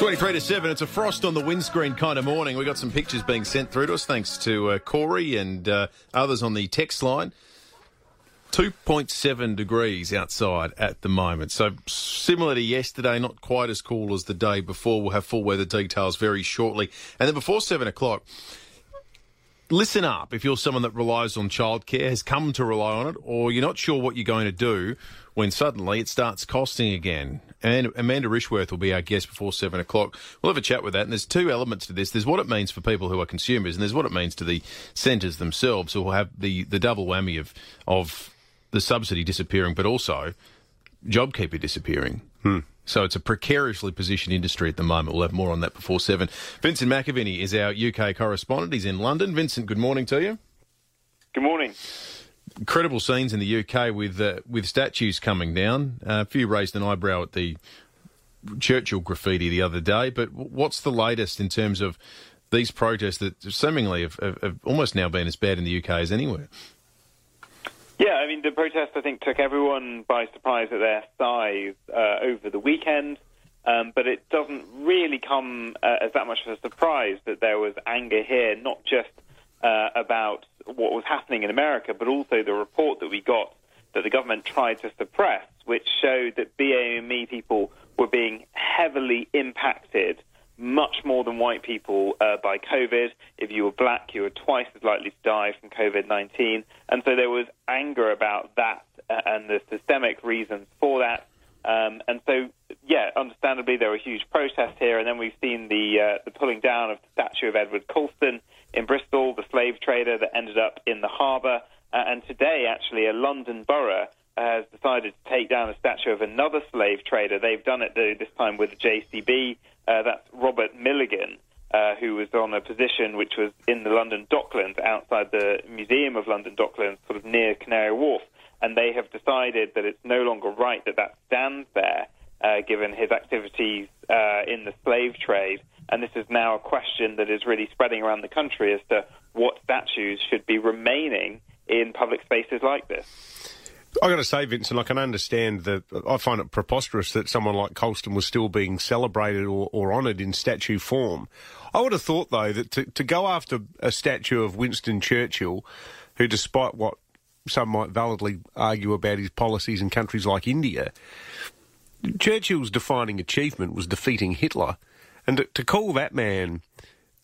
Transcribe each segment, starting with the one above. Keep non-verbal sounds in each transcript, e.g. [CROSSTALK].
23 to 7. It's a frost on the windscreen kind of morning. we got some pictures being sent through to us thanks to uh, Corey and uh, others on the text line. 2.7 degrees outside at the moment. So, similar to yesterday, not quite as cool as the day before. We'll have full weather details very shortly. And then before 7 o'clock, listen up if you're someone that relies on childcare, has come to rely on it, or you're not sure what you're going to do when suddenly it starts costing again. And Amanda Rishworth will be our guest before seven o'clock. We'll have a chat with that. And there's two elements to this. There's what it means for people who are consumers, and there's what it means to the centres themselves, who will have the, the double whammy of of the subsidy disappearing, but also JobKeeper disappearing. Hmm. So it's a precariously positioned industry at the moment. We'll have more on that before seven. Vincent McAviney is our UK correspondent. He's in London. Vincent, good morning to you. Good morning. Incredible scenes in the UK with uh, with statues coming down. Uh, a few raised an eyebrow at the Churchill graffiti the other day. But what's the latest in terms of these protests that seemingly have, have, have almost now been as bad in the UK as anywhere? Yeah, I mean, the protest, I think, took everyone by surprise at their size uh, over the weekend. Um, but it doesn't really come uh, as that much of a surprise that there was anger here, not just uh, about what was happening in America, but also the report that we got that the government tried to suppress, which showed that BAME people were being heavily impacted much more than white people uh, by COVID. If you were black, you were twice as likely to die from COVID 19. And so there was anger about that uh, and the systemic reasons for that. Um, and so, yeah, understandably, there were huge protests here. And then we've seen the, uh, the pulling down of the statue of Edward Colston in Bristol, the slave trader that ended up in the harbour. Uh, and today, actually, a London borough has decided to take down a statue of another slave trader. They've done it though, this time with the JCB. Uh, that's Robert Milligan, uh, who was on a position which was in the London Docklands, outside the Museum of London Docklands, sort of near Canary Wharf. And they have decided that it's no longer right that that stands there, uh, given his activities uh, in the slave trade. And this is now a question that is really spreading around the country as to what statues should be remaining in public spaces like this. I got to say, Vincent, I can understand that. I find it preposterous that someone like Colston was still being celebrated or, or honoured in statue form. I would have thought, though, that to, to go after a statue of Winston Churchill, who, despite what some might validly argue about his policies in countries like India, Churchill's defining achievement was defeating Hitler, and to, to call that man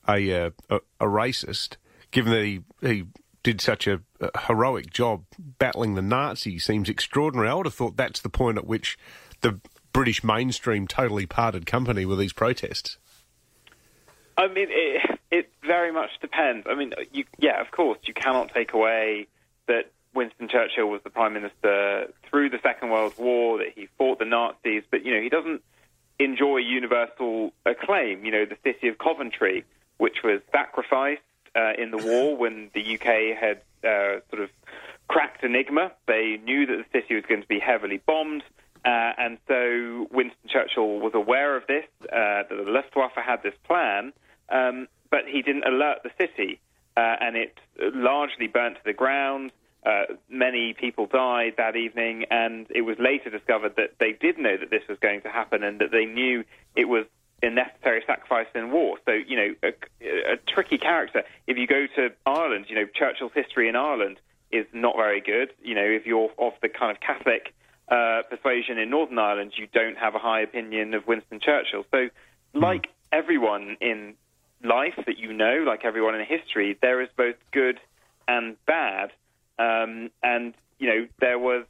a, uh, a, a racist, given that he he did such a, a, heroic job battling the Nazis seems extraordinary. I would have thought that's the point at which the British mainstream totally parted company with these protests. I mean, it, it very much depends. I mean, you, yeah, of course, you cannot take away that Winston Churchill was the prime minister through the Second World War, that he fought the Nazis, but you know, he doesn't enjoy universal acclaim. You know, the city of Coventry, which was sacrificed uh, in the war when the UK had uh, sort of cracked Enigma. They knew that the city was going to be heavily bombed. Uh, and so Winston Churchill was aware of this, uh, that the Luftwaffe had this plan, um, but he didn't alert the city. Uh, and it largely burnt to the ground. Uh, many people died that evening, and it was later discovered that they did know that this was going to happen and that they knew it was a necessary sacrifice in war. So, you know, a, a, tricky character. If you go to Ireland, you know, Churchill's history in Ireland is not very good. You know, if you're of the kind of Catholic uh, persuasion in Northern Ireland, you don't have a high opinion of Winston Churchill. So, hmm. like everyone in life that you know, like everyone in history, there is both good and bad. Um, and, you know, there was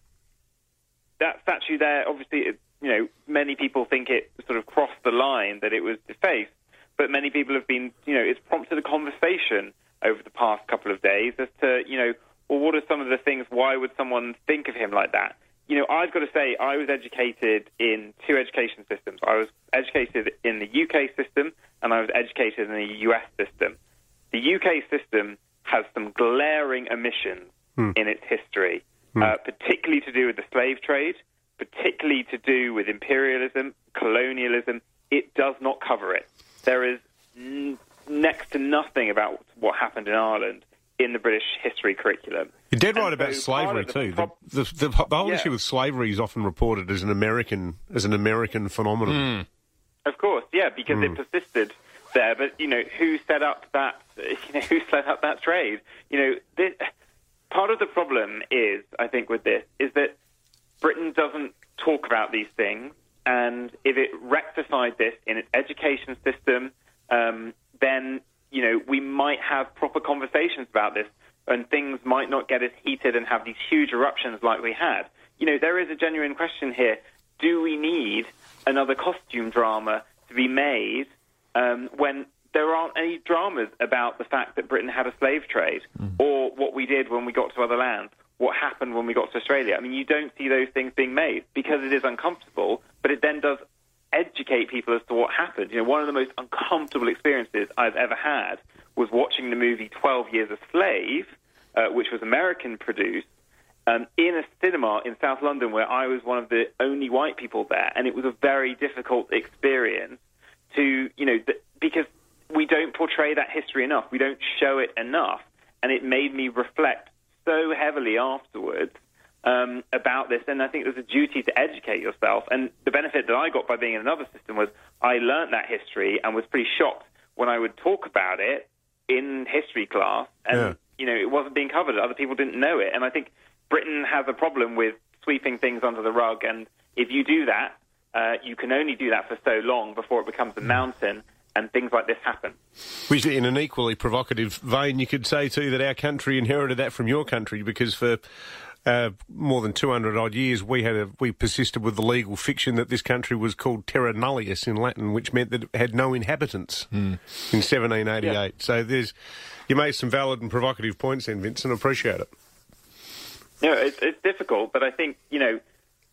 that statue there, obviously, it, you know, many people think it sort of crossed the line that it was defaced, but many people have been, you know, it's prompted a conversation over the past couple of days as to, you know, well, what are some of the things? Why would someone think of him like that? You know, I've got to say, I was educated in two education systems. I was educated in the UK system, and I was educated in the US system. The UK system has some glaring omissions hmm. in its history, hmm. uh, particularly to do with the slave trade particularly to do with imperialism, colonialism, it does not cover it. There is n- next to nothing about what happened in Ireland in the British history curriculum. You're dead right and about so slavery too. The, the, the, the, whole yeah. issue with slavery is often reported as an American as an American phenomenon. Mm. Of course, yeah, because it persisted there. But you know, who set up that? [LAUGHS] You know, who set up that trade? You know, this, part of the problem is, I think, with this is that Britain doesn't talk about these things, and if it rectified this in its education system, um, then you know we might have proper conversations about this, and things might not get as heated and have these huge eruptions like we had. You know, there is a genuine question here: Do we need another costume drama to be made um, when there aren't any dramas about the fact that Britain had a slave trade or what we did when we got to other lands, what happened when we got to Australia. I mean, you don't see those things being made because it is uncomfortable, but it then does educate people as to what happened. You know, one of the most uncomfortable experiences I've ever had was watching the movie 12 Years a Slave, uh, which was American produced, um, in a cinema in South London where I was one of the only white people there, and it was a very difficult experience to, you know, th- because we don't portray that history enough, we don't show it enough, and it made me reflect so heavily afterwards um, about this, and I think there's a duty to educate yourself. And the benefit that I got by being in another system was I learnt that history and was pretty shocked when I would talk about it in history class, and Yeah. you know it wasn't being covered. Other people didn't know it, and I think Britain has a problem with sweeping things under the rug. And if you do that, uh, you can only do that for so long before it becomes a mountain, and things like this happen. Which, in an equally provocative vein, you could say too that our country inherited that from your country because for uh, more than 200 odd years we had a, we persisted with the legal fiction that this country was called terra nullius in Latin, which meant that it had no inhabitants in 1788. Yeah. So there's you made some valid and provocative points then, Vincent. I appreciate it. You know, it's, it's difficult, but I think you know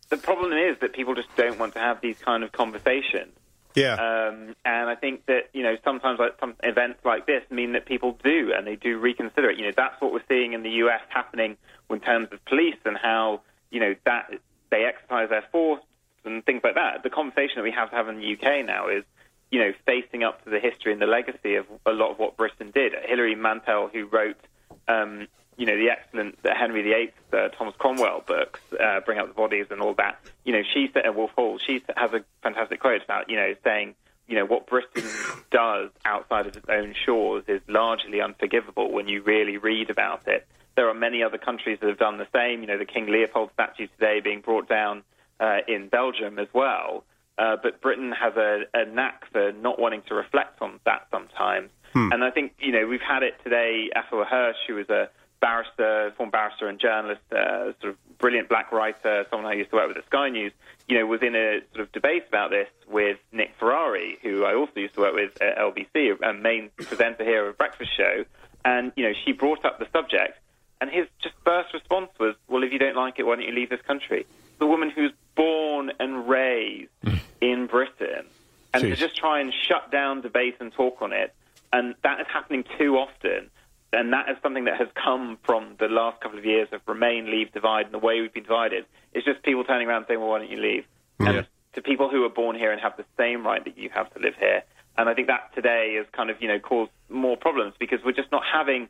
the problem is that people just don't want to have these kind of conversations. Yeah. Um, and I think that you know sometimes like some events like this mean that people do and they do reconsider it. You know that's what we're seeing in the U.S. happening in terms of police and how you know that they exercise their force and things like that. The conversation that we have to have in the UK now is you know facing up to the history and the legacy of a lot of what Britain did. Hilary Mantel, who wrote um, you know the excellent Henry VIII, uh, Thomas Cromwell books, uh, Bring Up the Bodies and all that. You know, she said, uh, Wolf Hall, she has a fantastic quote about you know saying, you know, what Britain [COUGHS] does outside of its own shores is largely unforgivable when you really read about it. There are many other countries that have done the same. You know, the King Leopold statue today being brought down uh, in Belgium as well. Uh, but Britain has a, a knack for not wanting to reflect on that sometimes. And I think, you know, we've had it today. Afua Hirsch, who was a barrister, former barrister and journalist, uh, sort of brilliant black writer, someone I used to work with at Sky News, you know, was in a sort of debate about this with Nick Ferrari, who I also used to work with at LBC, a main presenter here of breakfast show. And, you know, she brought up the subject, and his just first response was, well, if you don't like it, why don't you leave this country? The woman who's born and raised in Britain, and to just try and shut down debate and talk on it, and that is happening too often. And that is something that has come from the last couple of years of Remain, Leave, Divide, and the way we've been divided. It's just people turning around and saying, well, why don't you leave? Yeah. And to people who are born here and have the same right that you have to live here. And I think that today has kind of, you know, caused more problems because we're just not having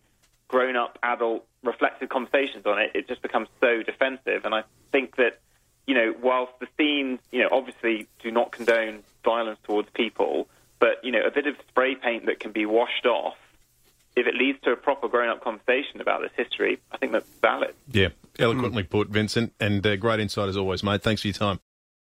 grown up, adult, reflective conversations on it. It just becomes so defensive. And I think that, you know, whilst the scenes, you know, obviously do not condone violence towards people, but, you know, a bit of spray paint that can be washed off, if it leads to a proper grown up conversation about this history, I think that's valid. Yeah, eloquently put, Vincent, and uh, great insight as always, mate. Thanks for your time.